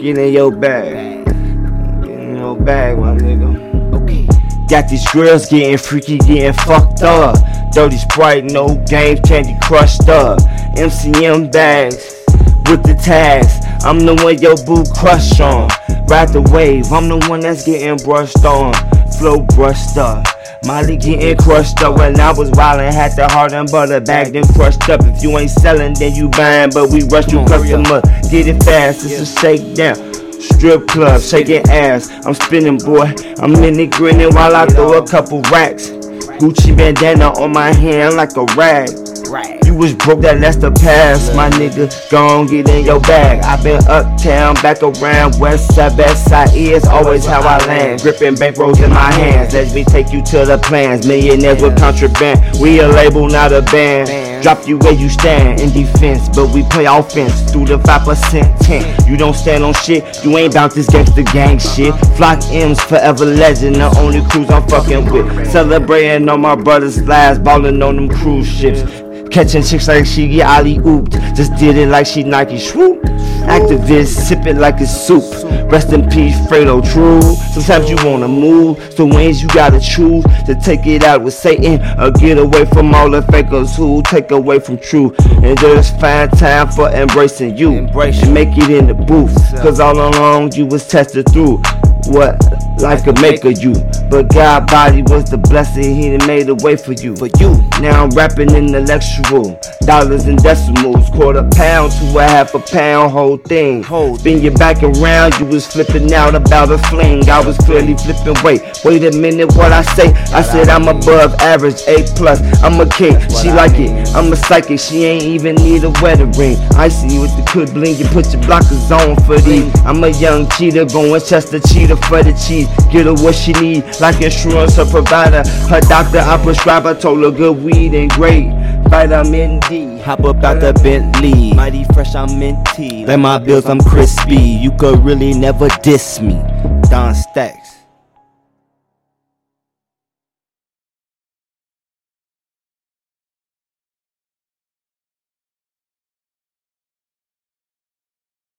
Get in your bag. Get in your bag, my nigga. Okay. Got these girls getting freaky, getting fucked up. Dirty Sprite, no games, candy crushed up. MCM bags with the tags. I'm the one your boo crush on. Ride the wave, I'm the one that's getting brushed on. Flow brushed up. Molly getting crushed up when I was wildin', had the heart and butter bag, then crushed up. If you ain't selling, then you buying, but we rush you Come on, hurry up. customer. Get it fast, it's a shakedown. Strip club, shaking ass. I'm spinning, boy. I'm in it grinning while I throw a couple racks. Gucci bandana on my hand like a rag. Right. You was broke, that that's the past, my nigga. Gon' get in your bag. i been uptown, back around, west side, best side is always how I land. Gripping bankrolls in my hands. Let me take you to the plans. Millionaires with contraband. We a label, not a band. Drop you where you stand in defense, but we play offense through the 5% tent. You don't stand on shit, you ain't bout this gangster gang shit. Floc M's forever legend, the only cruise I'm fucking with. Celebrating on my brother's lives, ballin' on them cruise ships. Catching chicks like she get ollie ooped. Just did it like she Nike swoop. Actavis, sipping like it's soup. Rest in peace, Fredo True. Sometimes you wanna move, so wins you gotta choose to take it out with Satan or get away from all the fakers who take away from truth. And just find time for embracing you Embrace and make it in the booth. Cause all along you was tested through what life could make of you. But God body was the blessing, He done made a way for you. For you. Now I'm rapping intellectual, dollars and decimals, quarter pound to a half a pound, whole thing. Spin your back around, you was flipping out about a fling. I was clearly flipping. Wait, wait a minute, what I say? I said I'm above average, A plus. I'm a king, she like it. I'm a psychic, she ain't even need a wedding ring. I see with the good bling, you put your blockers on for these. I'm a young cheater, going Chester cheetah for the cheese. Get her what she need, like insurance her provider. Her doctor, I prescribe I told her good weed and great. Vitamin D. Hop up out the Bentley. Mighty fresh, I'm minty. Like my bills, I'm crispy. You could really never diss me. Don Stacks.